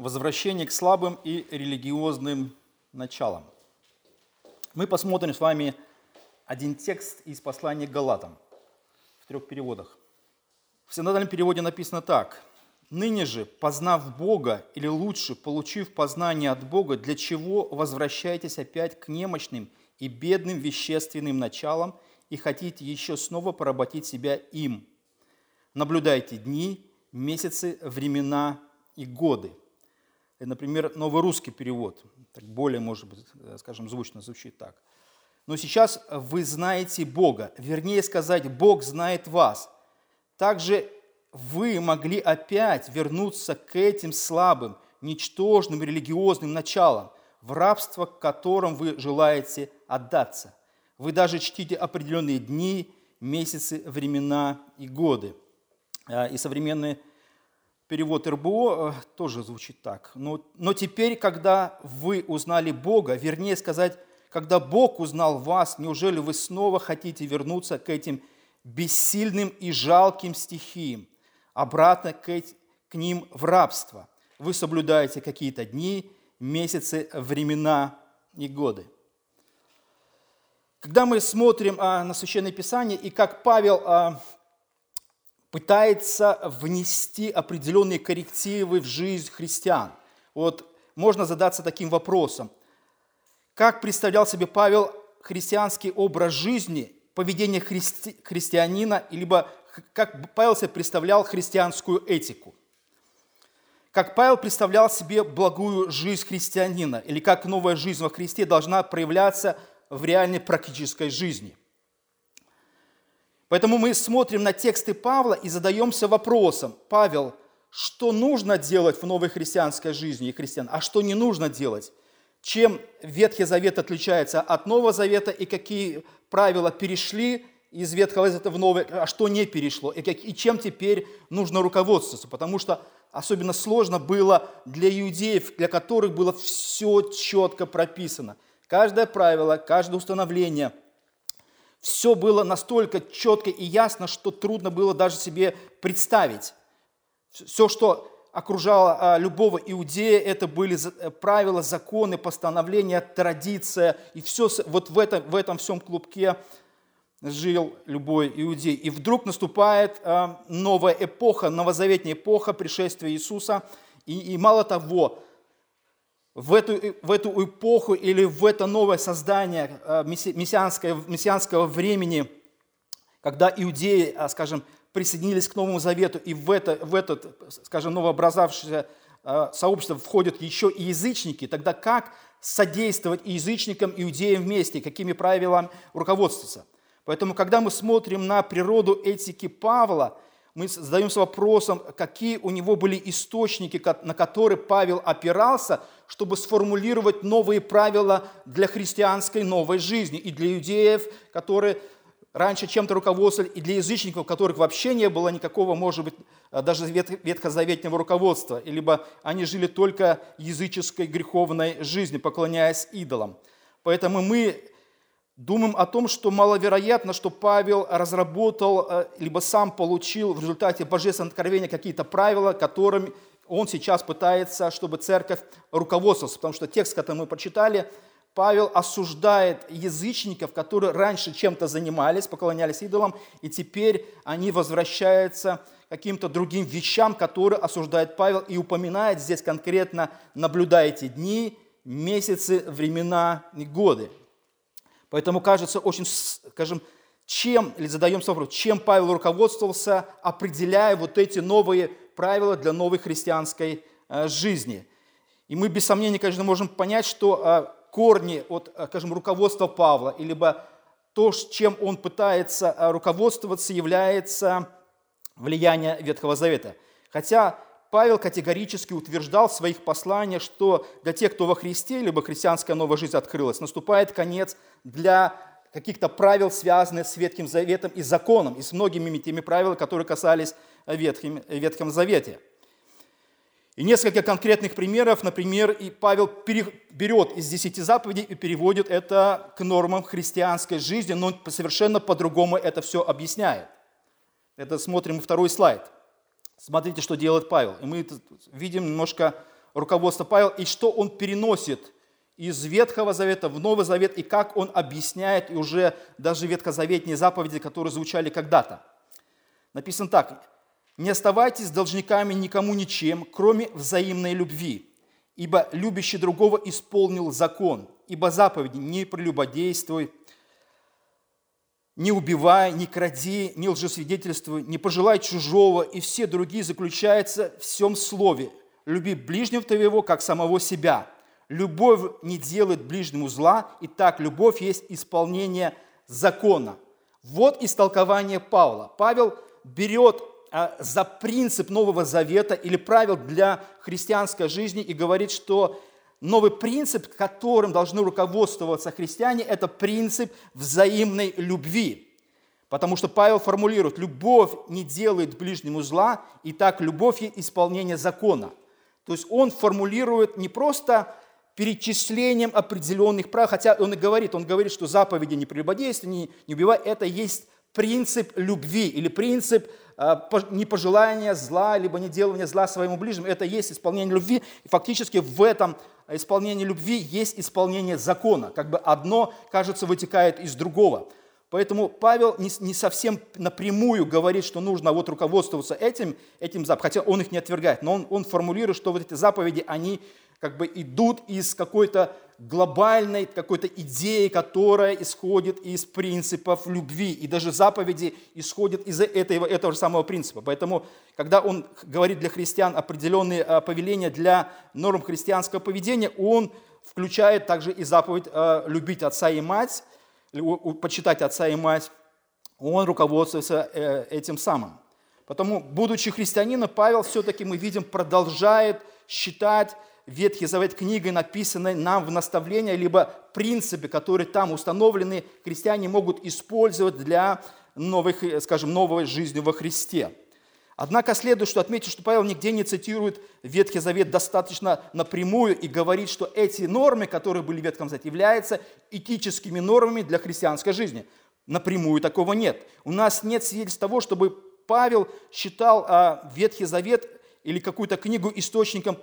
Возвращение к слабым и религиозным началам. Мы посмотрим с вами один текст из послания к Галатам в трех переводах. В синодальном переводе написано так. «Ныне же, познав Бога, или лучше, получив познание от Бога, для чего возвращаетесь опять к немощным и бедным вещественным началам и хотите еще снова поработить себя им? Наблюдайте дни, месяцы, времена и годы». Например, новый русский перевод, так более, может быть, скажем, звучно звучит так. Но сейчас вы знаете Бога, вернее сказать, Бог знает вас – также вы могли опять вернуться к этим слабым, ничтожным религиозным началам, в рабство, к которым вы желаете отдаться. Вы даже чтите определенные дни, месяцы, времена и годы. А, и современный перевод РБО э, тоже звучит так. Но, но теперь, когда вы узнали Бога, вернее сказать, когда Бог узнал вас, неужели вы снова хотите вернуться к этим бессильным и жалким стихиям, обратно к, к ним в рабство. Вы соблюдаете какие-то дни, месяцы, времена и годы. Когда мы смотрим а, на Священное Писание и как Павел а, пытается внести определенные коррективы в жизнь христиан, вот можно задаться таким вопросом. Как представлял себе Павел христианский образ жизни поведение христи, христианина, либо как Павел себе представлял христианскую этику. Как Павел представлял себе благую жизнь христианина, или как новая жизнь во Христе должна проявляться в реальной практической жизни. Поэтому мы смотрим на тексты Павла и задаемся вопросом, Павел, что нужно делать в новой христианской жизни и христиан, а что не нужно делать? Чем Ветхий Завет отличается от Нового Завета и какие правила перешли из Ветхого Завета в Новый, а что не перешло, и, как, и чем теперь нужно руководствоваться, потому что особенно сложно было для иудеев, для которых было все четко прописано. Каждое правило, каждое установление, все было настолько четко и ясно, что трудно было даже себе представить. Все, что окружало а, любого иудея, это были э, правила, законы, постановления, традиция. И все вот в этом, в этом всем клубке жил любой иудей. И вдруг наступает а, новая эпоха, новозаветная эпоха пришествия Иисуса. И, и мало того, в эту, в эту эпоху или в это новое создание а, мессианского, мессианского времени, когда иудеи, скажем, присоединились к Новому Завету, и в это, в это скажем, новообразовавшееся э, сообщество входят еще и язычники, тогда как содействовать язычникам, иудеям вместе, какими правилами руководствоваться? Поэтому, когда мы смотрим на природу этики Павла, мы задаемся вопросом, какие у него были источники, на которые Павел опирался, чтобы сформулировать новые правила для христианской новой жизни и для иудеев, которые раньше чем-то руководствовали, и для язычников, которых вообще не было никакого, может быть, э, даже ветхозаветного руководства, либо они жили только языческой греховной жизнью, поклоняясь идолам. Поэтому мы думаем о том, что маловероятно, что Павел разработал, э, либо сам получил в результате божественного откровения какие-то правила, которыми он сейчас пытается, чтобы церковь руководствовалась. Потому что текст, который мы прочитали, Павел осуждает язычников, которые раньше чем-то занимались, поклонялись идолам, и теперь они возвращаются каким-то другим вещам, которые осуждает Павел, и упоминает здесь конкретно «наблюдайте дни, месяцы, времена и годы». Поэтому кажется очень, скажем, чем, или задаем вопрос, чем Павел руководствовался, определяя вот эти новые правила для новой христианской э, жизни. И мы без сомнения, конечно, можем понять, что э, корни от, э, скажем, руководства Павла, либо то, чем он пытается руководствоваться, является влияние Ветхого Завета. Хотя Павел категорически утверждал в своих посланиях, что для тех, кто во Христе, либо христианская новая жизнь открылась, наступает конец для каких-то правил, связанных с Ветхим Заветом и законом, и с многими теми правилами, которые касались Ветхим, Ветхом Завете. И несколько конкретных примеров, например, и Павел берет из десяти заповедей и переводит это к нормам христианской жизни, но совершенно по-другому это все объясняет. Это смотрим второй слайд. Смотрите, что делает Павел. И мы видим немножко руководство Павел и что он переносит из Ветхого Завета в Новый Завет и как он объясняет и уже даже ветхозаветные заповеди, которые звучали когда-то. Написано так. «Не оставайтесь должниками никому ничем, кроме взаимной любви, ибо любящий другого исполнил закон, ибо заповеди не прелюбодействуй, не убивай, не кради, не лжесвидетельствуй, не пожелай чужого, и все другие заключаются в всем слове. Люби ближнего твоего, как самого себя. Любовь не делает ближнему зла, и так любовь есть исполнение закона. Вот истолкование Павла. Павел берет а, за принцип Нового Завета или правил для христианской жизни и говорит, что новый принцип, которым должны руководствоваться христиане, это принцип взаимной любви. Потому что Павел формулирует, любовь не делает ближнему зла, и так любовь есть исполнение закона. То есть он формулирует не просто перечислением определенных прав, хотя он и говорит, он говорит, что заповеди не прелюбодействуй, не, не убивай, это есть принцип любви или принцип э, непожелания зла, либо не делания зла своему ближнему. Это есть исполнение любви. И фактически в этом исполнении любви есть исполнение закона. Как бы одно, кажется, вытекает из другого. Поэтому Павел не, не совсем напрямую говорит, что нужно вот руководствоваться этим, этим заповедям, хотя он их не отвергает, но он, он формулирует, что вот эти заповеди, они как бы идут из какой-то глобальной какой-то идеи, которая исходит из принципов любви. И даже заповеди исходят из этого, этого же самого принципа. Поэтому, когда он говорит для христиан определенные а, повеления для норм христианского поведения, он включает также и заповедь а, любить отца и мать, почитать отца и мать. Он руководствуется э, этим самым. Потому, будучи христианином, Павел все-таки, мы видим, продолжает считать Ветхий Завет книгой, написанной нам в наставление, либо принципы, которые там установлены, христиане могут использовать для новых, скажем, новой жизни во Христе. Однако следует, что отметить, что Павел нигде не цитирует Ветхий Завет достаточно напрямую и говорит, что эти нормы, которые были в Ветхом Завете, являются этическими нормами для христианской жизни. Напрямую такого нет. У нас нет свидетельств того, чтобы Павел считал а, Ветхий Завет или какую-то книгу источником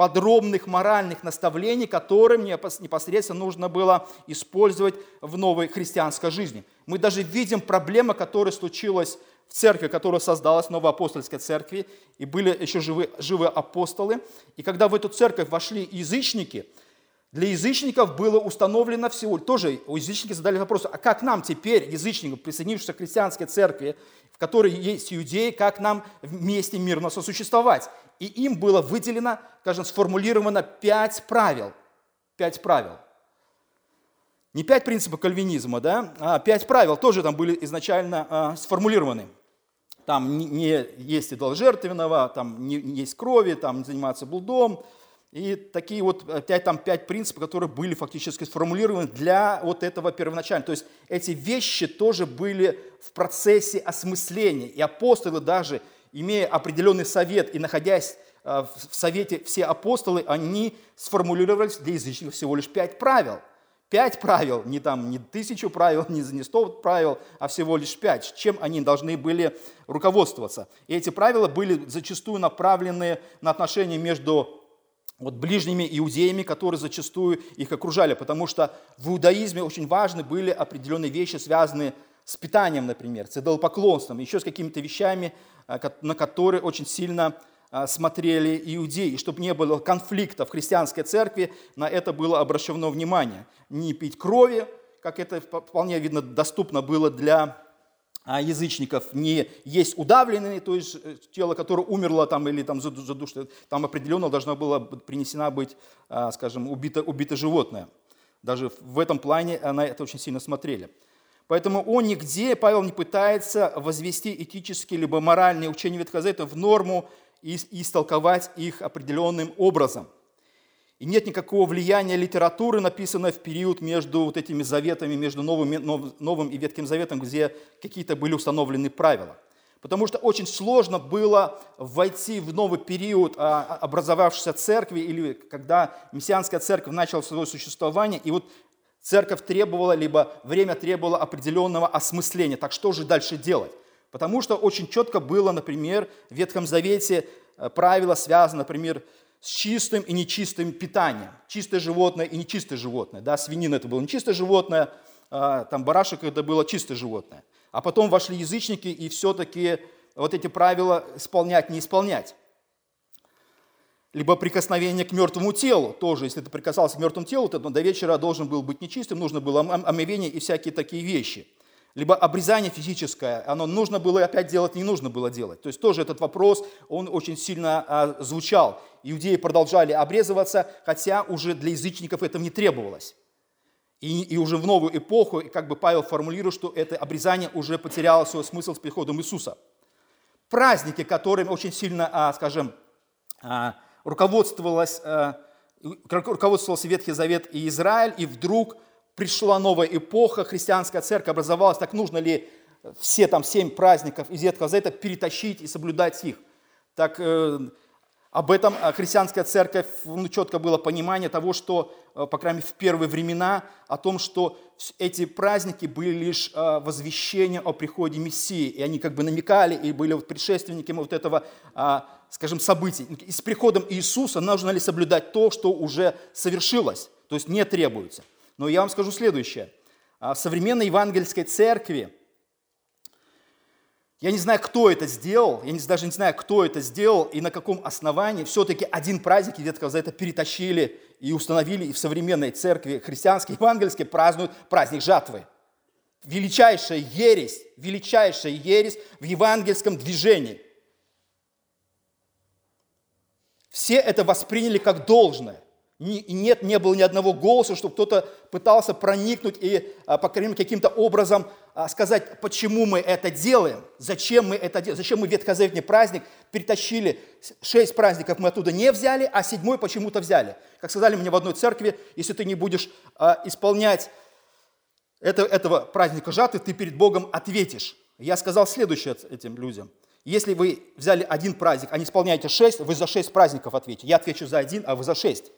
подробных моральных наставлений, которые мне непосредственно нужно было использовать в новой христианской жизни. Мы даже видим проблему, которая случилась в церкви, которая создалась, в новой апостольской церкви, и были еще живы, живы апостолы. И когда в эту церковь вошли язычники, для язычников было установлено всего, тоже язычники задали вопрос, а как нам теперь, язычникам, присоединившимся к христианской церкви, в которой есть иудеи, как нам вместе мирно сосуществовать? И им было выделено, скажем, сформулировано пять правил. Пять правил. Не пять принципов кальвинизма, да, а пять правил тоже там были изначально а, сформулированы. Там не, есть идоложертвенного, там не, есть крови, там не заниматься блудом. И такие вот пять, там, пять принципов, которые были фактически сформулированы для вот этого первоначально. То есть эти вещи тоже были в процессе осмысления. И апостолы даже имея определенный совет и находясь э, в совете все апостолы, они сформулировали для язычников всего лишь пять правил. Пять правил, не там, не тысячу правил, не, не сто правил, а всего лишь пять, чем они должны были руководствоваться. И эти правила были зачастую направлены на отношения между вот ближними иудеями, которые зачастую их окружали, потому что в иудаизме очень важны были определенные вещи, связанные с питанием, например, с идолопоклонством, еще с какими-то вещами, а, на которые очень сильно а, смотрели иудеи. Чтобы не было конфликта в христианской церкви, на это было обращено внимание. Не пить крови, как это вполне видно доступно было для а, язычников, не есть удавленные, то есть э, тело, которое умерло там, или там задушено, там определенно должно было принесена быть, скажем, убито, убито животное. Даже в этом плане на это очень сильно смотрели. Поэтому он нигде, Павел не пытается возвести этические либо моральные учения Ветхого Завета в норму и истолковать их определенным образом. И нет никакого влияния литературы, написанной в период между вот этими заветами, между Новым, Новым и Ветхим Заветом, где какие-то были установлены правила. Потому что очень сложно было войти в новый период а, образовавшейся церкви, или когда мессианская церковь начала свое существование, и вот Церковь требовала, либо время требовало определенного осмысления. Так что же дальше делать? Потому что очень четко было, например, в Ветхом Завете э, правило связано, например, с чистым и нечистым питанием. Чистое животное и нечистое животное. Да, свинина это было нечистое животное, а, там барашек это было чистое животное. А потом вошли язычники и все-таки вот эти правила исполнять, не исполнять. Либо прикосновение к мертвому телу, тоже, если ты прикасался к мертвому телу, то до вечера должен был быть нечистым, нужно было омовение и всякие такие вещи. Либо обрезание физическое, оно нужно было опять делать, не нужно было делать. То есть тоже этот вопрос, он очень сильно а, звучал. Иудеи продолжали обрезываться, хотя уже для язычников это не требовалось. И, и уже в новую эпоху, как бы Павел формулирует, что это обрезание уже потеряло свой смысл с приходом Иисуса. Праздники, которыми очень сильно, а, скажем, а, руководствовалась, а, руководствовался Ветхий Завет и Израиль, и вдруг пришла новая эпоха, христианская церковь образовалась, так нужно ли все там семь праздников из Ветхого Завета перетащить и соблюдать их? Так э, об этом э, христианская церковь, ну, четко было понимание того, что, э, по крайней мере, в первые времена, о том, что эти праздники были лишь э, возвещением о приходе Мессии, и они как бы намекали и были предшественниками вот этого, скажем, события. И с приходом Иисуса нужно ли соблюдать то, что уже совершилось, то есть не требуется. Но я вам скажу следующее. В современной евангельской церкви я не знаю, кто это сделал, я даже не знаю, кто это сделал и на каком основании. Все-таки один праздник Ветхого Завета перетащили и установили, и в современной церкви христианской, евангельской празднуют праздник жатвы. Величайшая ересь, величайшая ересь в евангельском движении. Все это восприняли как должное нет, не было ни одного голоса, чтобы кто-то пытался проникнуть и, а, по крайней мере, каким-то образом а, сказать, почему мы это делаем, зачем мы это делаем, зачем мы ветхозаветный праздник перетащили, шесть праздников мы оттуда не взяли, а седьмой почему-то взяли. Как сказали мне в одной церкви, если ты не будешь а, исполнять это, этого праздника жатвы, ты перед Богом ответишь. Я сказал следующее этим людям. Если вы взяли один праздник, а не исполняете шесть, вы за шесть праздников ответите. Я отвечу за один, а вы за шесть.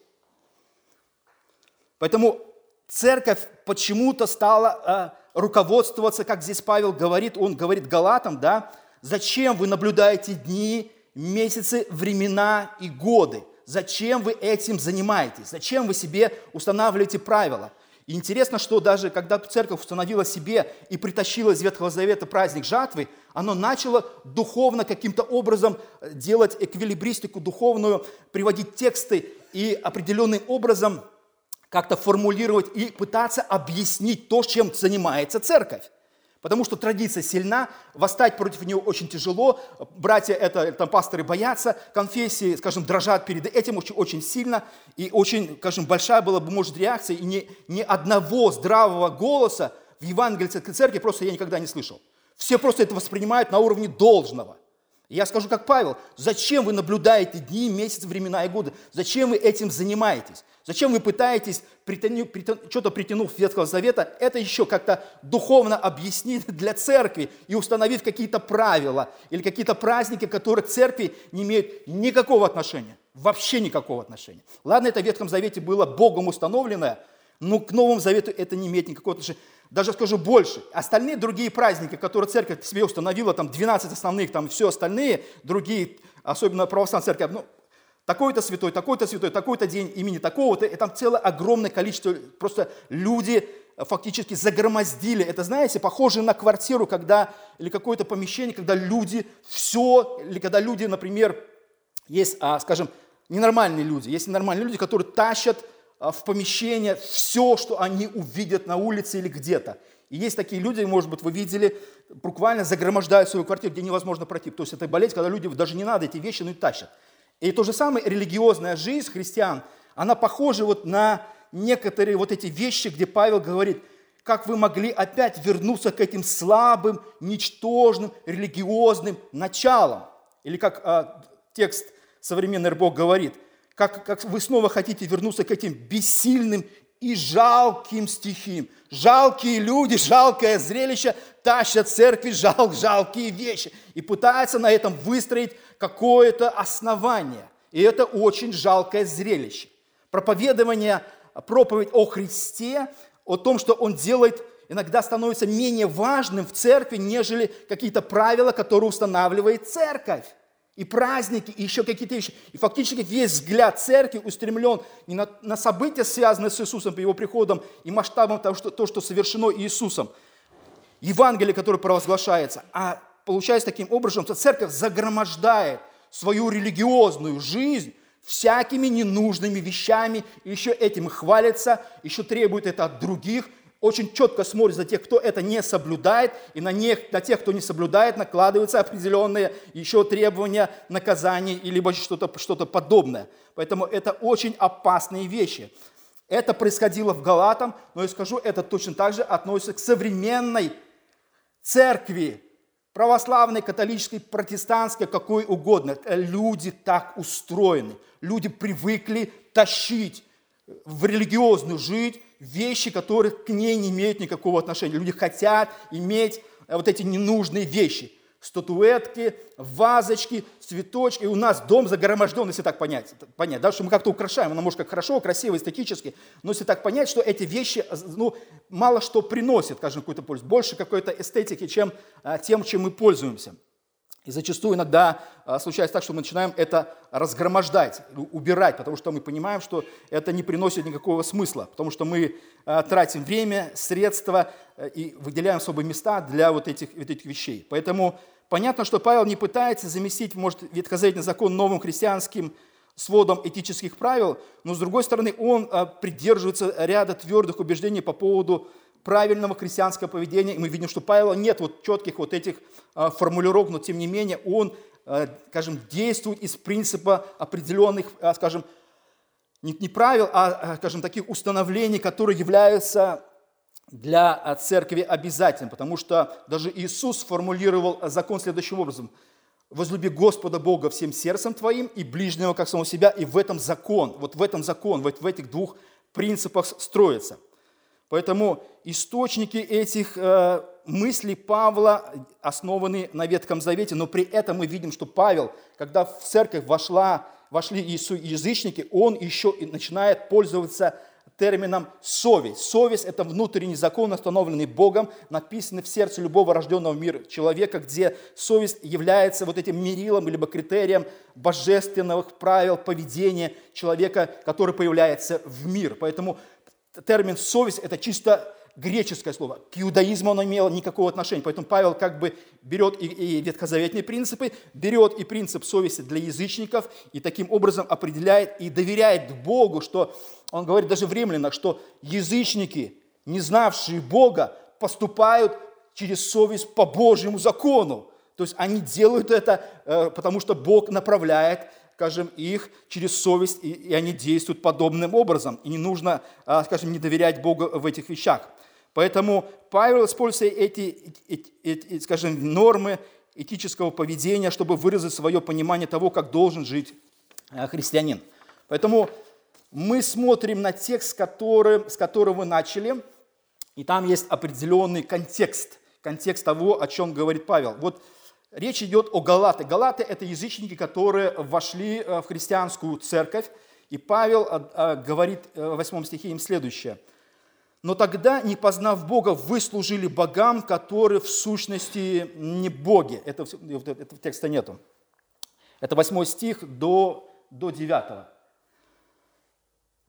Поэтому церковь почему-то стала э, руководствоваться, как здесь Павел говорит, он говорит Галатам, да, зачем вы наблюдаете дни, месяцы, времена и годы? Зачем вы этим занимаетесь? Зачем вы себе устанавливаете правила? И интересно, что даже когда церковь установила себе и притащила из Ветхого Завета праздник жатвы, оно начало духовно каким-то образом делать эквилибристику духовную, приводить тексты и определенным образом как-то формулировать и пытаться объяснить то, чем занимается церковь. Потому что традиция сильна, восстать против нее очень тяжело, братья, это там пасторы боятся, конфессии, скажем, дрожат перед этим очень, очень сильно, и очень, скажем, большая была бы, может, реакция, и ни, ни одного здравого голоса в евангельской церкви просто я никогда не слышал. Все просто это воспринимают на уровне должного. Я скажу, как Павел, зачем вы наблюдаете дни, месяцы, времена и годы? Зачем вы этим занимаетесь? Зачем вы пытаетесь, притяну, притяну, что-то притянув Ветхого Завета, это еще как-то духовно объяснить для церкви и установив какие-то правила или какие-то праздники, которые к церкви не имеют никакого отношения, вообще никакого отношения. Ладно, это в Ветхом Завете было Богом установленное, но к Новому Завету это не имеет никакого отношения даже скажу больше, остальные другие праздники, которые церковь себе установила, там 12 основных, там все остальные, другие, особенно православная церковь, ну, такой-то святой, такой-то святой, такой-то день имени такого-то, и там целое огромное количество, просто люди фактически загромоздили. Это, знаете, похоже на квартиру, когда, или какое-то помещение, когда люди все, или когда люди, например, есть, а, скажем, ненормальные люди, есть ненормальные люди, которые тащат в помещение все, что они увидят на улице или где-то. И есть такие люди, может быть, вы видели, буквально загромождают свою квартиру, где невозможно пройти. То есть это болезнь, когда люди даже не надо эти вещи, но и тащат. И то же самое религиозная жизнь христиан, она похожа вот на некоторые вот эти вещи, где Павел говорит, как вы могли опять вернуться к этим слабым, ничтожным, религиозным началам. Или как а, текст современный Бог говорит – как, как вы снова хотите вернуться к этим бессильным и жалким стихиям. Жалкие люди, жалкое зрелище тащат церкви жал, жалкие вещи и пытаются на этом выстроить какое-то основание. И это очень жалкое зрелище. Проповедование, проповедь о Христе, о том, что Он делает, иногда становится менее важным в церкви, нежели какие-то правила, которые устанавливает церковь. И праздники, и еще какие-то вещи. И фактически весь взгляд церкви устремлен не на, на события, связанные с Иисусом, Его приходом и масштабом того, что, то, что совершено Иисусом. Евангелие, которое провозглашается. А получается таким образом, что церковь загромождает свою религиозную жизнь всякими ненужными вещами, и еще этим хвалится, еще требует это от других – очень четко смотрит за тех, кто это не соблюдает, и на, них, на тех, кто не соблюдает, накладываются определенные еще требования, наказаний, либо что-то что подобное. Поэтому это очень опасные вещи. Это происходило в Галатам, но я скажу, это точно так же относится к современной церкви, православной, католической, протестантской, какой угодно. Люди так устроены. Люди привыкли тащить в религиозную жизнь вещи, которые к ней не имеют никакого отношения. Люди хотят иметь э, вот эти ненужные вещи. Статуэтки, вазочки, цветочки. И у нас дом загроможден, если так понять. понять да, что мы как-то украшаем, оно может как хорошо, красиво, эстетически. Но если так понять, что эти вещи э, ну, мало что приносят, скажем, какую-то пользу. Больше какой-то эстетики, чем э, тем, чем мы пользуемся. И зачастую иногда а, случается так, что мы начинаем это разгромождать, убирать, потому что мы понимаем, что это не приносит никакого смысла, потому что мы а, тратим время, средства э, и выделяем особые места для вот этих, вот этих вещей. Поэтому понятно, что Павел не пытается заместить, может, ветхозаветный закон новым христианским сводом этических правил, но с другой стороны он а, придерживается ряда твердых убеждений по поводу правильного христианского поведения. И мы видим, что Павла нет вот четких вот этих а, формулировок, но тем не менее он, а, скажем, действует из принципа определенных, а, скажем, не, правил, а, скажем, таких установлений, которые являются для церкви обязательным, потому что даже Иисус сформулировал закон следующим образом. «Возлюби Господа Бога всем сердцем твоим и ближнего, как самого себя». И в этом закон, вот в этом закон, вот в этих двух принципах строится – Поэтому источники этих э, мыслей Павла основаны на Ветхом Завете, но при этом мы видим, что Павел, когда в церковь вошла, вошли язычники, он еще и начинает пользоваться термином совесть. Совесть – это внутренний закон, установленный Богом, написанный в сердце любого рожденного мир человека, где совесть является вот этим мерилом, либо критерием божественных правил поведения человека, который появляется в мир. Поэтому термин «совесть» – это чисто греческое слово. К иудаизму оно имело никакого отношения. Поэтому Павел как бы берет и, и ветхозаветные принципы, берет и принцип совести для язычников, и таким образом определяет и доверяет Богу, что он говорит даже в римлянах, что язычники, не знавшие Бога, поступают через совесть по Божьему закону. То есть они делают это, э, потому что Бог направляет скажем, их через совесть, и, и они действуют подобным образом. И не нужно, а, скажем, не доверять Богу в этих вещах. Поэтому Павел, используя эти, эти, эти, скажем, нормы этического поведения, чтобы выразить свое понимание того, как должен жить а, христианин. Поэтому мы смотрим на текст, который, с которого вы начали, и там есть определенный контекст, контекст того, о чем говорит Павел. Вот Речь идет о Галаты. Галаты – это язычники, которые вошли э, в христианскую церковь. И Павел э, э, говорит в 8 стихе им следующее. «Но тогда, не познав Бога, вы служили богам, которые в сущности не боги». Это, этого текста нету. Это 8 стих до, до 9.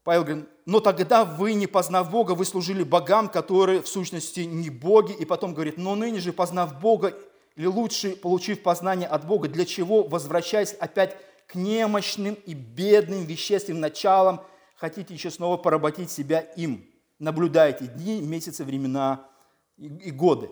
Павел говорит, но тогда вы, не познав Бога, вы служили богам, которые в сущности не боги. И потом говорит, но ныне же, познав Бога или лучше, получив познание от Бога, для чего, возвращаясь опять к немощным и бедным вещественным началам, хотите еще снова поработить себя им. Наблюдайте дни, месяцы, времена и, годы.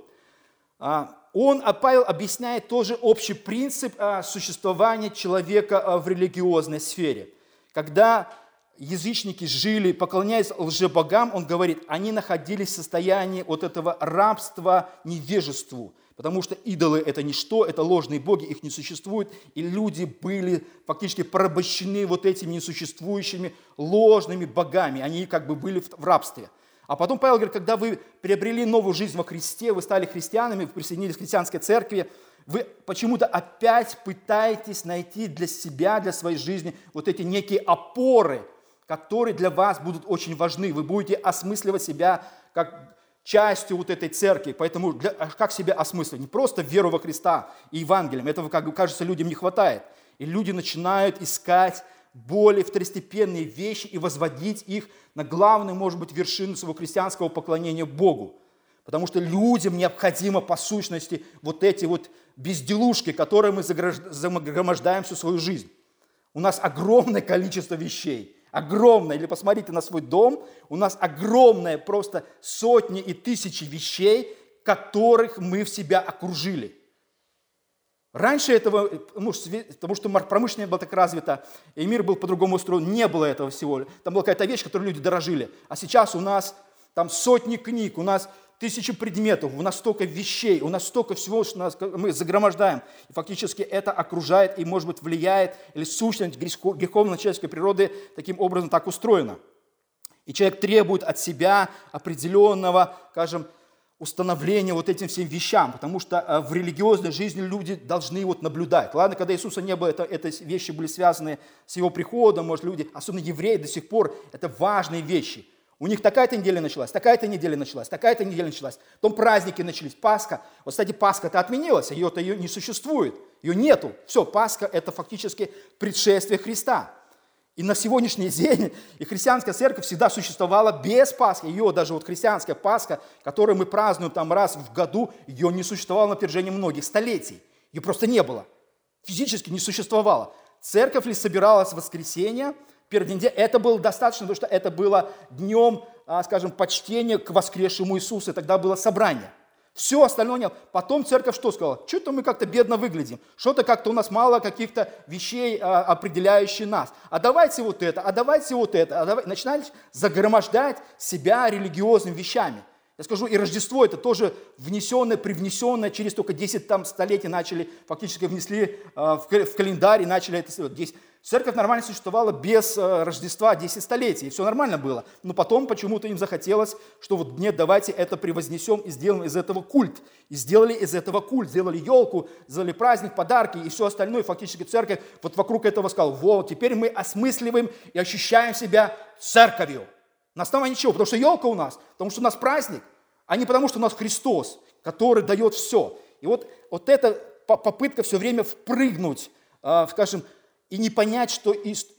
А, он, а Павел объясняет тоже общий принцип а, существования человека в религиозной сфере. Когда язычники жили, поклоняясь лжебогам, он говорит, они находились в состоянии вот этого рабства невежеству – Потому что идолы – это ничто, это ложные боги, их не существует. И люди были фактически порабощены вот этими несуществующими ложными богами. Они как бы были в рабстве. А потом Павел говорит, когда вы приобрели новую жизнь во Христе, вы стали христианами, вы присоединились к христианской церкви, вы почему-то опять пытаетесь найти для себя, для своей жизни вот эти некие опоры, которые для вас будут очень важны. Вы будете осмысливать себя как частью вот этой церкви. Поэтому для, а как себя осмыслить? Не просто веру во Христа и Евангелием. Этого, как кажется, людям не хватает. И люди начинают искать более второстепенные вещи и возводить их на главную, может быть, вершину своего христианского поклонения Богу. Потому что людям необходимо по сущности вот эти вот безделушки, которые мы загромождаем всю свою жизнь. У нас огромное количество вещей, огромное. Или посмотрите на свой дом, у нас огромное, просто сотни и тысячи вещей, которых мы в себя окружили. Раньше этого, ну, потому что промышленность была так развита, и мир был по-другому устроен, не было этого всего. Там была какая-то вещь, которой люди дорожили. А сейчас у нас там сотни книг, у нас тысячи предметов, у нас столько вещей, у нас столько всего, что нас, мы загромождаем. И фактически это окружает и, может быть, влияет, или сущность греховной человеческой природы таким образом так устроена. И человек требует от себя определенного, скажем, установления вот этим всем вещам, потому что э, в религиозной жизни люди должны вот наблюдать. Ладно, когда Иисуса не было, это, это вещи были связаны с его приходом, может, люди, особенно евреи до сих пор, это важные вещи. У них такая-то неделя началась, такая-то неделя началась, такая-то неделя началась. Потом праздники начались, Пасха. Вот, кстати, Пасха-то отменилась, ее-то ее не существует, ее нету. Все, Пасха – это фактически предшествие Христа. И на сегодняшний день и христианская церковь всегда существовала без Пасхи. Ее даже вот христианская Пасха, которую мы празднуем там раз в году, ее не существовало на протяжении многих столетий. Ее просто не было. Физически не существовало. Церковь ли собиралась в воскресенье, первый день, это было достаточно, потому что это было днем, а, скажем, почтения к воскресшему Иисусу, и тогда было собрание. Все остальное нет. Потом церковь что сказала? Что-то мы как-то бедно выглядим. Что-то как-то у нас мало каких-то вещей, а, определяющих нас. А давайте вот это, а давайте вот это. А давайте... Начинали загромождать себя религиозными вещами. Я скажу, и Рождество это тоже внесенное, привнесенное, через только 10 там, столетий начали, фактически внесли э, в календарь и начали это делать. Церковь нормально существовала без э, Рождества 10 столетий, и все нормально было. Но потом почему-то им захотелось, что вот нет, давайте это превознесем и сделаем из этого культ. И сделали из этого культ, сделали елку, сделали праздник, подарки и все остальное. Фактически церковь вот вокруг этого сказала, вот, теперь мы осмысливаем и ощущаем себя церковью. На основании чего? Потому что елка у нас, потому что у нас праздник, а не потому что у нас Христос, который дает все. И вот, вот эта попытка все время впрыгнуть, э, скажем, и не понять, что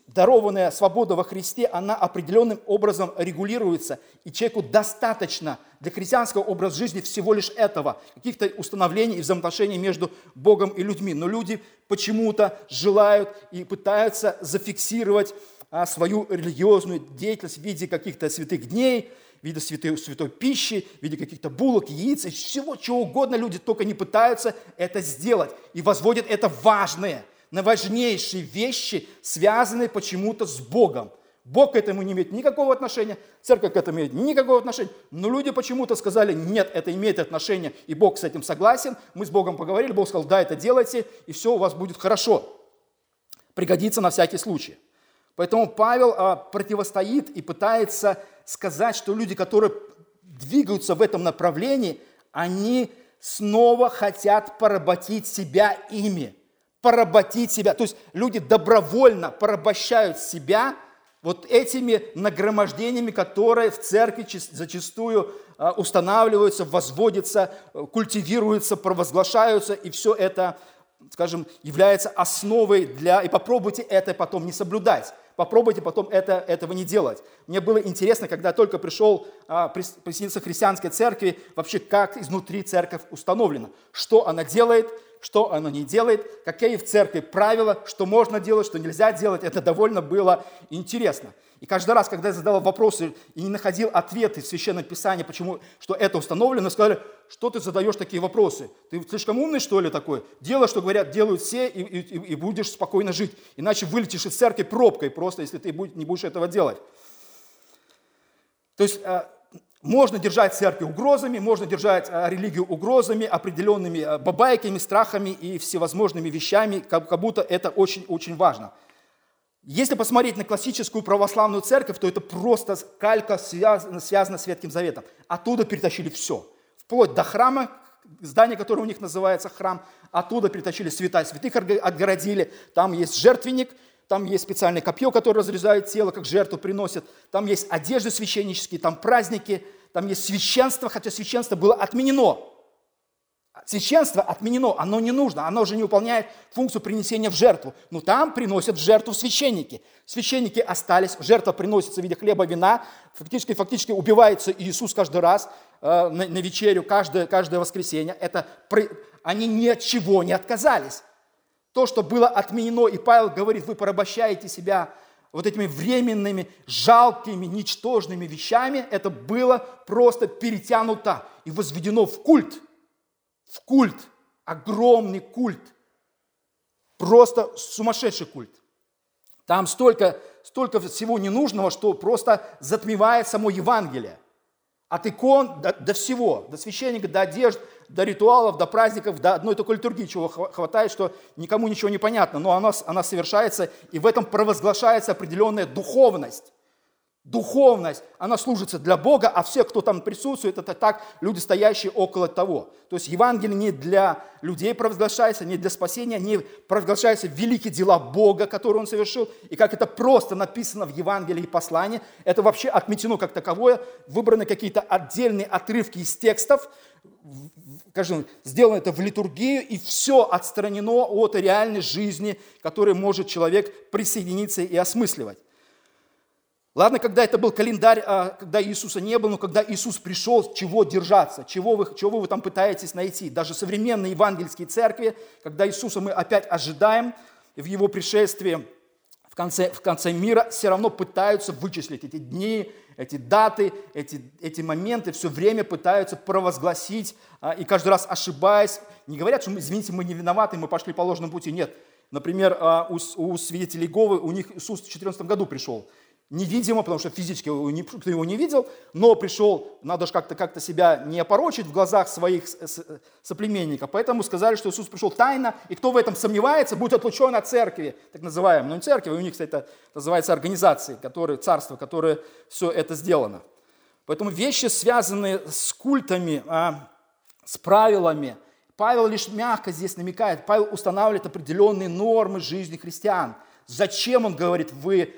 дарованная свобода во Христе, она определенным образом регулируется, и человеку достаточно для христианского образа жизни всего лишь этого, каких-то установлений и взаимоотношений между Богом и людьми. Но люди почему-то желают и пытаются зафиксировать а, свою религиозную деятельность в виде каких-то святых дней, в виде святой, святой пищи, в виде каких-то булок, яиц, и всего чего угодно люди только не пытаются это сделать и возводят это важное – на важнейшие вещи, связанные почему-то с Богом. Бог к этому не имеет никакого отношения, церковь к этому имеет никакого отношения, но люди почему-то сказали, нет, это имеет отношение, и Бог с этим согласен, мы с Богом поговорили, Бог сказал, да, это делайте, и все у вас будет хорошо. Пригодится на всякий случай. Поэтому Павел а, противостоит и пытается сказать, что люди, которые двигаются в этом направлении, они снова хотят поработить себя ими – поработить себя. То есть люди добровольно порабощают себя вот этими нагромождениями, которые в церкви зачастую а, устанавливаются, возводятся, культивируются, провозглашаются, и все это, скажем, является основой для... И попробуйте это потом не соблюдать. Попробуйте потом это, этого не делать. Мне было интересно, когда только пришел а, присоединиться к христианской церкви, вообще как изнутри церковь установлена, что она делает, что оно не делает, какие в церкви правила, что можно делать, что нельзя делать. Это довольно было интересно. И каждый раз, когда я задавал вопросы и не находил ответы в Священном Писании, почему, что это установлено, сказали, что ты задаешь такие вопросы? Ты слишком умный, что ли, такой? Делай, что говорят, делают все, и, и, и будешь спокойно жить. Иначе вылетишь из церкви пробкой просто, если ты не будешь этого делать. То есть а, можно держать церковь угрозами, можно держать а, религию угрозами, определенными а, бабайками, страхами и всевозможными вещами, как будто это очень-очень важно. Если посмотреть на классическую православную церковь, то это просто калька связана с Ветхим Заветом. Оттуда перетащили все. Вплоть до храма, здание, которое у них называется храм, оттуда перетащили святая святых, отгородили. Там есть жертвенник, там есть специальное копье, которое разрезает тело, как жертву приносит, там есть одежды священнические, там праздники, там есть священство, хотя священство было отменено. Священство отменено, оно не нужно, оно уже не выполняет функцию принесения в жертву. Но там приносят в жертву священники. Священники остались, жертва приносится в виде хлеба, вина. Фактически, фактически убивается Иисус каждый раз э, на, на вечерю, каждое, каждое воскресенье. Это, они ни от чего не отказались. То, что было отменено, и Павел говорит, вы порабощаете себя вот этими временными, жалкими, ничтожными вещами, это было просто перетянуто и возведено в культ – в культ, огромный культ, просто сумасшедший культ. Там столько, столько всего ненужного, что просто затмевает само Евангелие. От икон до, до всего, до священника, до одежд, до ритуалов, до праздников, до одной только литургии, чего хватает, что никому ничего не понятно. Но она, она совершается, и в этом провозглашается определенная духовность. Духовность, она служится для Бога, а все, кто там присутствует, это так люди, стоящие около того. То есть Евангелие не для людей провозглашается, не для спасения, не провозглашаются великие дела Бога, которые Он совершил. И как это просто написано в Евангелии и послании, это вообще отметено как таковое, выбраны какие-то отдельные отрывки из текстов, скажем, сделано это в литургию, и все отстранено от реальной жизни, которой может человек присоединиться и осмысливать. Ладно, когда это был календарь, а, когда Иисуса не было, но когда Иисус пришел, чего держаться, чего вы, чего вы там пытаетесь найти. Даже современные евангельские церкви, когда Иисуса мы опять ожидаем в Его пришествии в конце, в конце мира, все равно пытаются вычислить эти дни, эти даты, эти, эти моменты, все время пытаются провозгласить, а, и каждый раз ошибаясь, не говорят, что, извините, мы не виноваты, мы пошли по ложному пути. Нет. Например, а, у, свидетелей Говы, у них Иисус в 2014 году пришел – невидимо, потому что физически никто его не видел, но пришел, надо же как-то как себя не опорочить в глазах своих соплеменников. Поэтому сказали, что Иисус пришел тайно, и кто в этом сомневается, будет отлучен от церкви, так называемой. Ну, не церкви, у них, кстати, это называется организации, которые, царство, которое все это сделано. Поэтому вещи, связанные с культами, а, с правилами, Павел лишь мягко здесь намекает, Павел устанавливает определенные нормы жизни христиан. Зачем он говорит, вы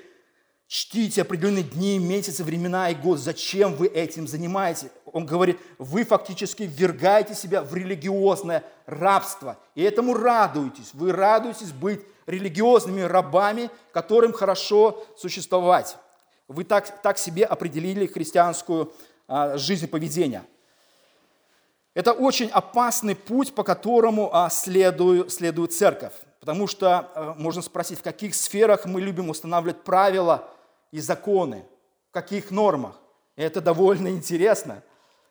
Чтите определенные дни, месяцы, времена и год. Зачем вы этим занимаетесь? Он говорит, вы фактически ввергаете себя в религиозное рабство. И этому радуетесь. Вы радуетесь быть религиозными рабами, которым хорошо существовать. Вы так, так себе определили христианскую а, жизнь и поведение. Это очень опасный путь, по которому а, следует, следует церковь. Потому что а, можно спросить, в каких сферах мы любим устанавливать правила – и законы, в каких нормах. Это довольно интересно.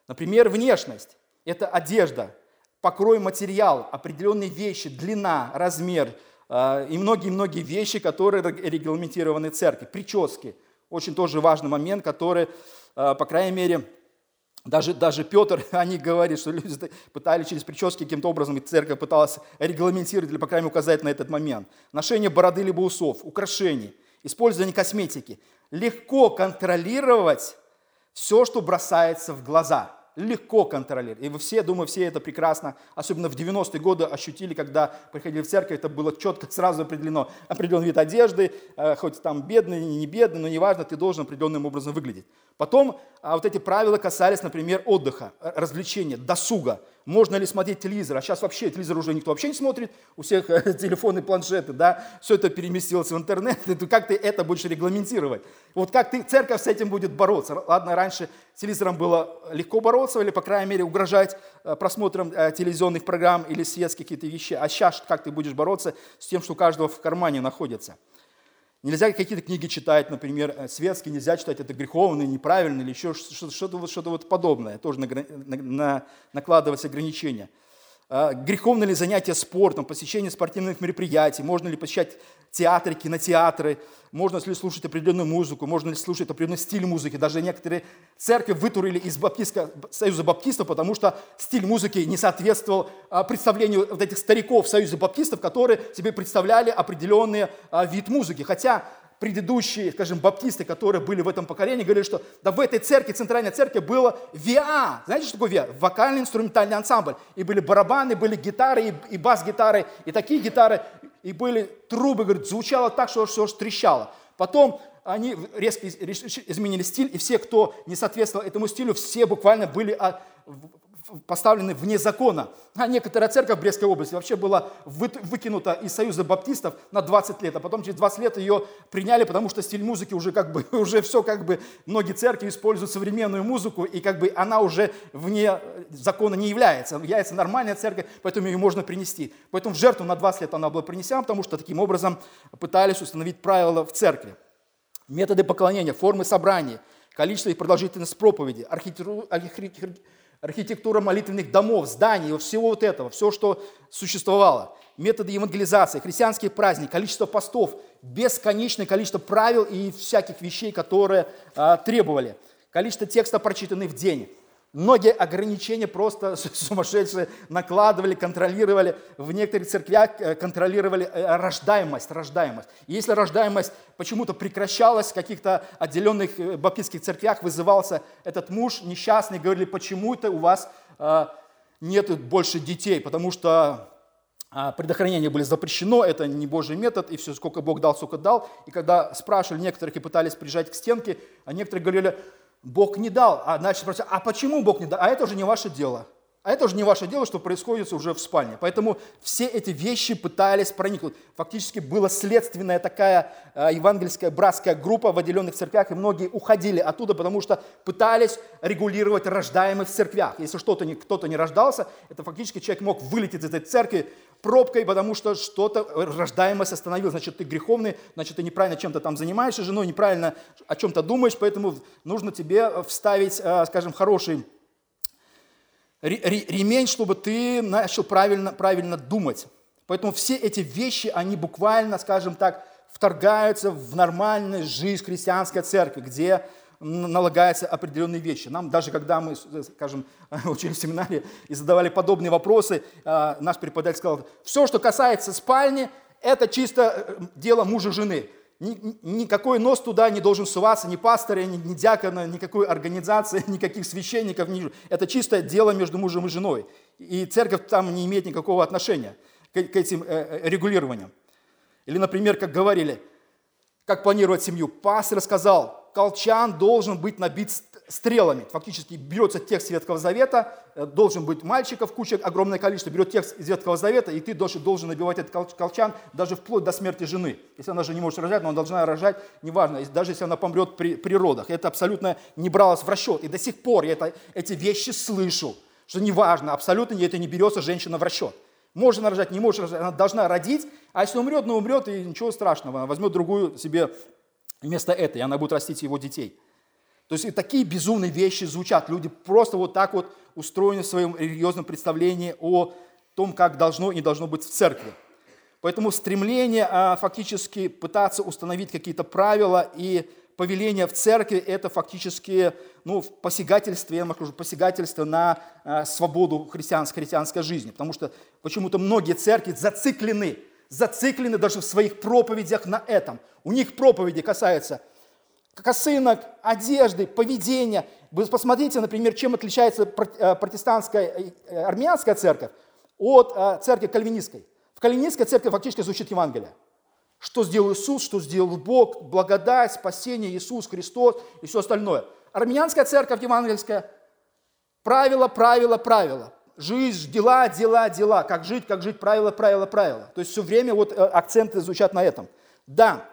Например, внешность – это одежда, покрой материал, определенные вещи, длина, размер э, и многие-многие вещи, которые регламентированы церкви. Прически – очень тоже важный момент, который, э, по крайней мере, даже, даже Петр они говорит, что люди пытались через прически каким-то образом, и церковь пыталась регламентировать или, по крайней мере, указать на этот момент. Ношение бороды либо усов, украшений, использование косметики – легко контролировать все, что бросается в глаза. Легко контролировать. И вы все, думаю, все это прекрасно, особенно в 90-е годы ощутили, когда приходили в церковь, это было четко сразу определено. Определенный вид одежды, э, хоть там бедный, не бедный, но неважно, ты должен определенным образом выглядеть. Потом а вот эти правила касались, например, отдыха, э, развлечения, досуга – можно ли смотреть телевизор, а сейчас вообще телевизор уже никто вообще не смотрит, у всех э, телефоны, планшеты, да, все это переместилось в интернет, как ты это будешь регламентировать? Вот как ты, церковь с этим будет бороться? Ладно, раньше телевизором было легко бороться, или, по крайней мере, угрожать э, просмотром э, телевизионных программ или светских какие-то вещи, а сейчас как ты будешь бороться с тем, что у каждого в кармане находится? Нельзя какие-то книги читать, например, э, светские, нельзя читать, это греховно, неправильно, или еще что-то вот, что вот подобное, тоже на, на, накладывать ограничения. А, греховно ли занятие спортом, посещение спортивных мероприятий, можно ли посещать театры, кинотеатры, можно ли слушать определенную музыку, можно ли слушать определенный стиль музыки. Даже некоторые церкви вытурили из баптистского, Союза баптистов, потому что стиль музыки не соответствовал а, представлению вот этих стариков Союза баптистов, которые себе представляли определенный а, вид музыки. Хотя предыдущие, скажем, баптисты, которые были в этом поколении, говорили, что да в этой церкви, центральной церкви, было ВИА. Знаете, что такое ВИА? Вокальный инструментальный ансамбль. И были барабаны, были гитары, и, и бас-гитары, и такие гитары, и были трубы, говорит, звучало так, что все трещало. Потом они резко изменили стиль, и все, кто не соответствовал этому стилю, все буквально были поставлены вне закона. А некоторая церковь Брестской области вообще была выкинута из Союза баптистов на 20 лет, а потом через 20 лет ее приняли, потому что стиль музыки уже как бы, уже все как бы, многие церкви используют современную музыку, и как бы она уже вне закона не является, является нормальная церковь, поэтому ее можно принести. Поэтому в жертву на 20 лет она была принесена, потому что таким образом пытались установить правила в церкви. Методы поклонения, формы собраний, количество и продолжительность проповеди, архитектура, архитектура молитвенных домов, зданий, всего вот этого, все, что существовало. Методы евангелизации, христианские праздники, количество постов, бесконечное количество правил и всяких вещей, которые а, требовали. Количество текста, прочитанных в день. Многие ограничения просто сумасшедшие накладывали, контролировали. В некоторых церквях э, контролировали э, рождаемость, рождаемость. Если рождаемость почему-то прекращалась в каких-то отделенных э, баптистских церквях, вызывался этот муж несчастный, говорили, почему это у вас нет больше детей, потому что предохранение были запрещено, это не Божий метод, и все, сколько Бог дал, сколько дал. И когда спрашивали некоторых и пытались прижать к стенке, а некоторые говорили, Бог не дал. А значит, спросят, а почему Бог не дал? А это уже не ваше дело. А это уже не ваше дело, что происходит уже в спальне. Поэтому все эти вещи пытались проникнуть. Фактически была следственная такая э, евангельская братская группа в отделенных церквях, и многие уходили оттуда, потому что пытались регулировать рождаемых в церквях. Если что-то кто-то не рождался, это фактически человек мог вылететь из этой церкви пробкой, потому что что-то рождаемость остановилось. Значит, ты греховный, значит, ты неправильно чем-то там занимаешься, женой неправильно о чем-то думаешь, поэтому нужно тебе вставить, э, скажем, хороший ремень, чтобы ты начал правильно, правильно думать. Поэтому все эти вещи, они буквально, скажем так, вторгаются в нормальную жизнь христианской церкви, где налагаются определенные вещи. Нам даже когда мы, скажем, учили в семинаре и задавали подобные вопросы, а, наш преподаватель сказал, все, что касается спальни, это чисто э, дело мужа и жены никакой нос туда не должен суваться, ни пастора, ни, ни дьякона, никакой организации, никаких священников. Ни... Это чистое дело между мужем и женой. И церковь там не имеет никакого отношения к, к этим э, э, регулированиям. Или, например, как говорили, как планировать семью. Пастор сказал, колчан должен быть набит стрелами. Фактически берется текст Ветхого Завета, э, должен быть мальчиков, куча, огромное количество, берет текст из Ветхого Завета, и ты должен, должен набивать этот колчан даже вплоть до смерти жены. Если она же не может рожать, но она должна рожать, неважно, даже если она помрет при, при родах. Это абсолютно не бралось в расчет. И до сих пор я это, эти вещи слышу, что неважно, абсолютно это не берется женщина в расчет. Можно рожать, не может рожать, она должна родить, а если умрет, ну умрет, и ничего страшного, она возьмет другую себе вместо этой, и она будет растить его детей. То есть и такие безумные вещи звучат. Люди просто вот так вот устроены в своем религиозном представлении о том, как должно и не должно быть в церкви. Поэтому стремление а, фактически пытаться установить какие-то правила и повеления в церкви – это фактически ну, посягательство, я скажу, посягательство на а, свободу христианской, христианской жизни. Потому что почему-то многие церкви зациклены, зациклены даже в своих проповедях на этом. У них проповеди касаются – косынок, одежды, поведения. Вы посмотрите, например, чем отличается э, протестантская э, армянская церковь от э, церкви кальвинистской. В кальвинистской церкви фактически звучит Евангелие. Что сделал Иисус, что сделал Бог, благодать, спасение, Иисус, Христос и все остальное. Армянская церковь евангельская – правила, правила, правила. Жизнь, дела, дела, дела. Как жить, как жить, правила, правила, правила. То есть все время вот акценты звучат на этом. Да,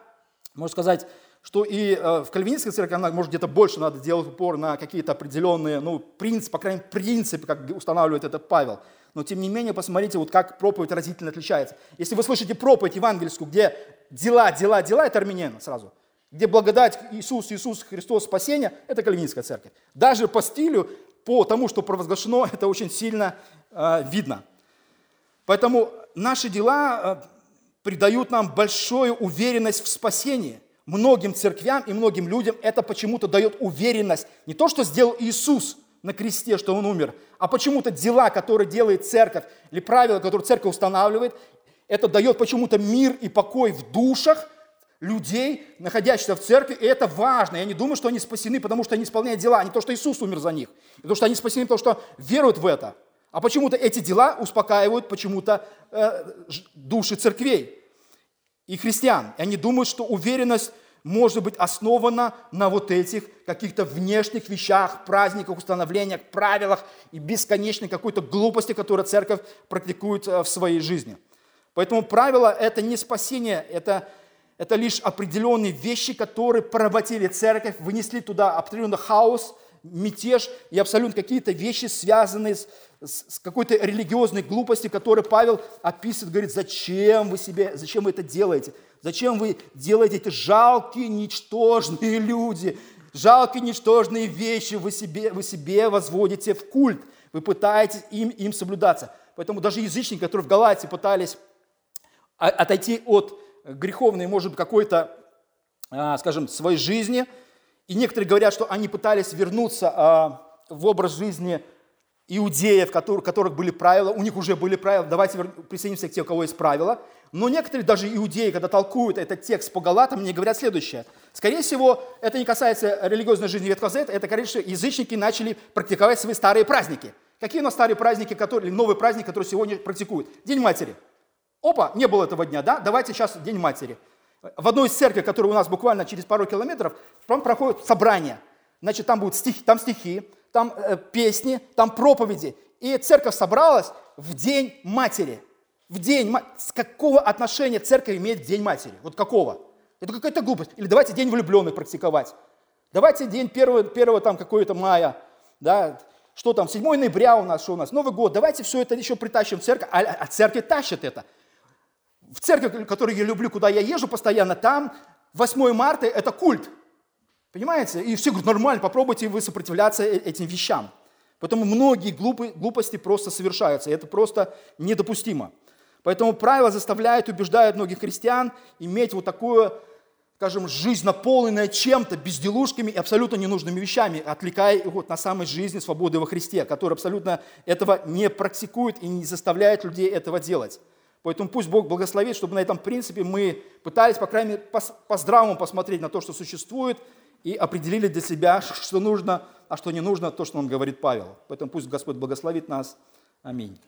можно сказать, что и э, в кальвинистской церкви, она, может, где-то больше надо делать упор на какие-то определенные, ну, принципы, по крайней мере, принципы, как устанавливает этот Павел. Но, тем не менее, посмотрите, вот как проповедь разительно отличается. Если вы слышите проповедь евангельскую, где дела, дела, дела, это армянина сразу. Где благодать Иисус, Иисус Христос, спасение, это кальвинистская церковь. Даже по стилю, по тому, что провозглашено, это очень сильно э, видно. Поэтому наши дела э, придают нам большую уверенность в спасении – многим церквям и многим людям это почему-то дает уверенность. Не то, что сделал Иисус на кресте, что Он умер, а почему-то дела, которые делает церковь, или правила, которые церковь устанавливает, это дает почему-то мир и покой в душах людей, находящихся в церкви, и это важно. Я не думаю, что они спасены, потому что они исполняют дела, а не то, что Иисус умер за них. Не то, что они спасены, потому что веруют в это. А почему-то эти дела успокаивают почему-то э, души церквей и христиан. И они думают, что уверенность может быть основано на вот этих каких-то внешних вещах, праздниках, установлениях, правилах и бесконечной какой-то глупости, которую церковь практикует э, в своей жизни. Поэтому правило – это не спасение, это, это лишь определенные вещи, которые поработили церковь, вынесли туда определенный хаос, мятеж и абсолютно какие-то вещи, связанные с, с какой-то религиозной глупостью, которые Павел описывает, говорит, зачем вы себе, зачем вы это делаете? Зачем вы делаете эти жалкие, ничтожные люди, жалкие, ничтожные вещи вы себе, вы себе возводите в культ? Вы пытаетесь им, им соблюдаться. Поэтому даже язычники, которые в Галатии пытались отойти от греховной, может какой-то, а, скажем, своей жизни, и некоторые говорят, что они пытались вернуться а, в образ жизни иудеев, у которых были правила, у них уже были правила, давайте присоединимся к тем, у кого есть правила. Но некоторые даже иудеи, когда толкуют этот текст по Галатам, мне говорят следующее. Скорее всего, это не касается религиозной жизни Ветхого Завета, это, конечно, язычники начали практиковать свои старые праздники. Какие у нас старые праздники, которые, или новые праздники, которые сегодня практикуют? День матери. Опа, не было этого дня, да? Давайте сейчас День матери. В одной из церквей, которая у нас буквально через пару километров, там проходит собрание. Значит, там будут стихи, там стихи, там э, песни, там проповеди. И церковь собралась в День матери. В День С какого отношения церковь имеет День матери? Вот какого? Это какая-то глупость. Или давайте День влюбленных практиковать. Давайте день 1, 1 там какой-то мая, да, что там, 7 ноября у нас, что у нас, Новый год, давайте все это еще притащим в церковь, а, а церковь тащит это. В церковь, которую я люблю, куда я езжу постоянно, там 8 марта – это культ. Понимаете? И все говорят, нормально, попробуйте вы сопротивляться э, этим вещам. Поэтому многие глупы, глупости просто совершаются, и это просто недопустимо. Поэтому правила заставляют, убеждают многих христиан иметь вот такую, скажем, жизнь, наполненная чем-то, безделушками и абсолютно ненужными вещами, отвлекая их вот на самой жизни свободы во Христе, который абсолютно этого не практикует и не заставляет людей этого делать. Поэтому пусть Бог благословит, чтобы на этом принципе мы пытались, по крайней мере, по-здравому посмотреть на то, что существует, и определили для себя, что нужно, а что не нужно, то, что нам говорит Павел. Поэтому пусть Господь благословит нас. Аминь.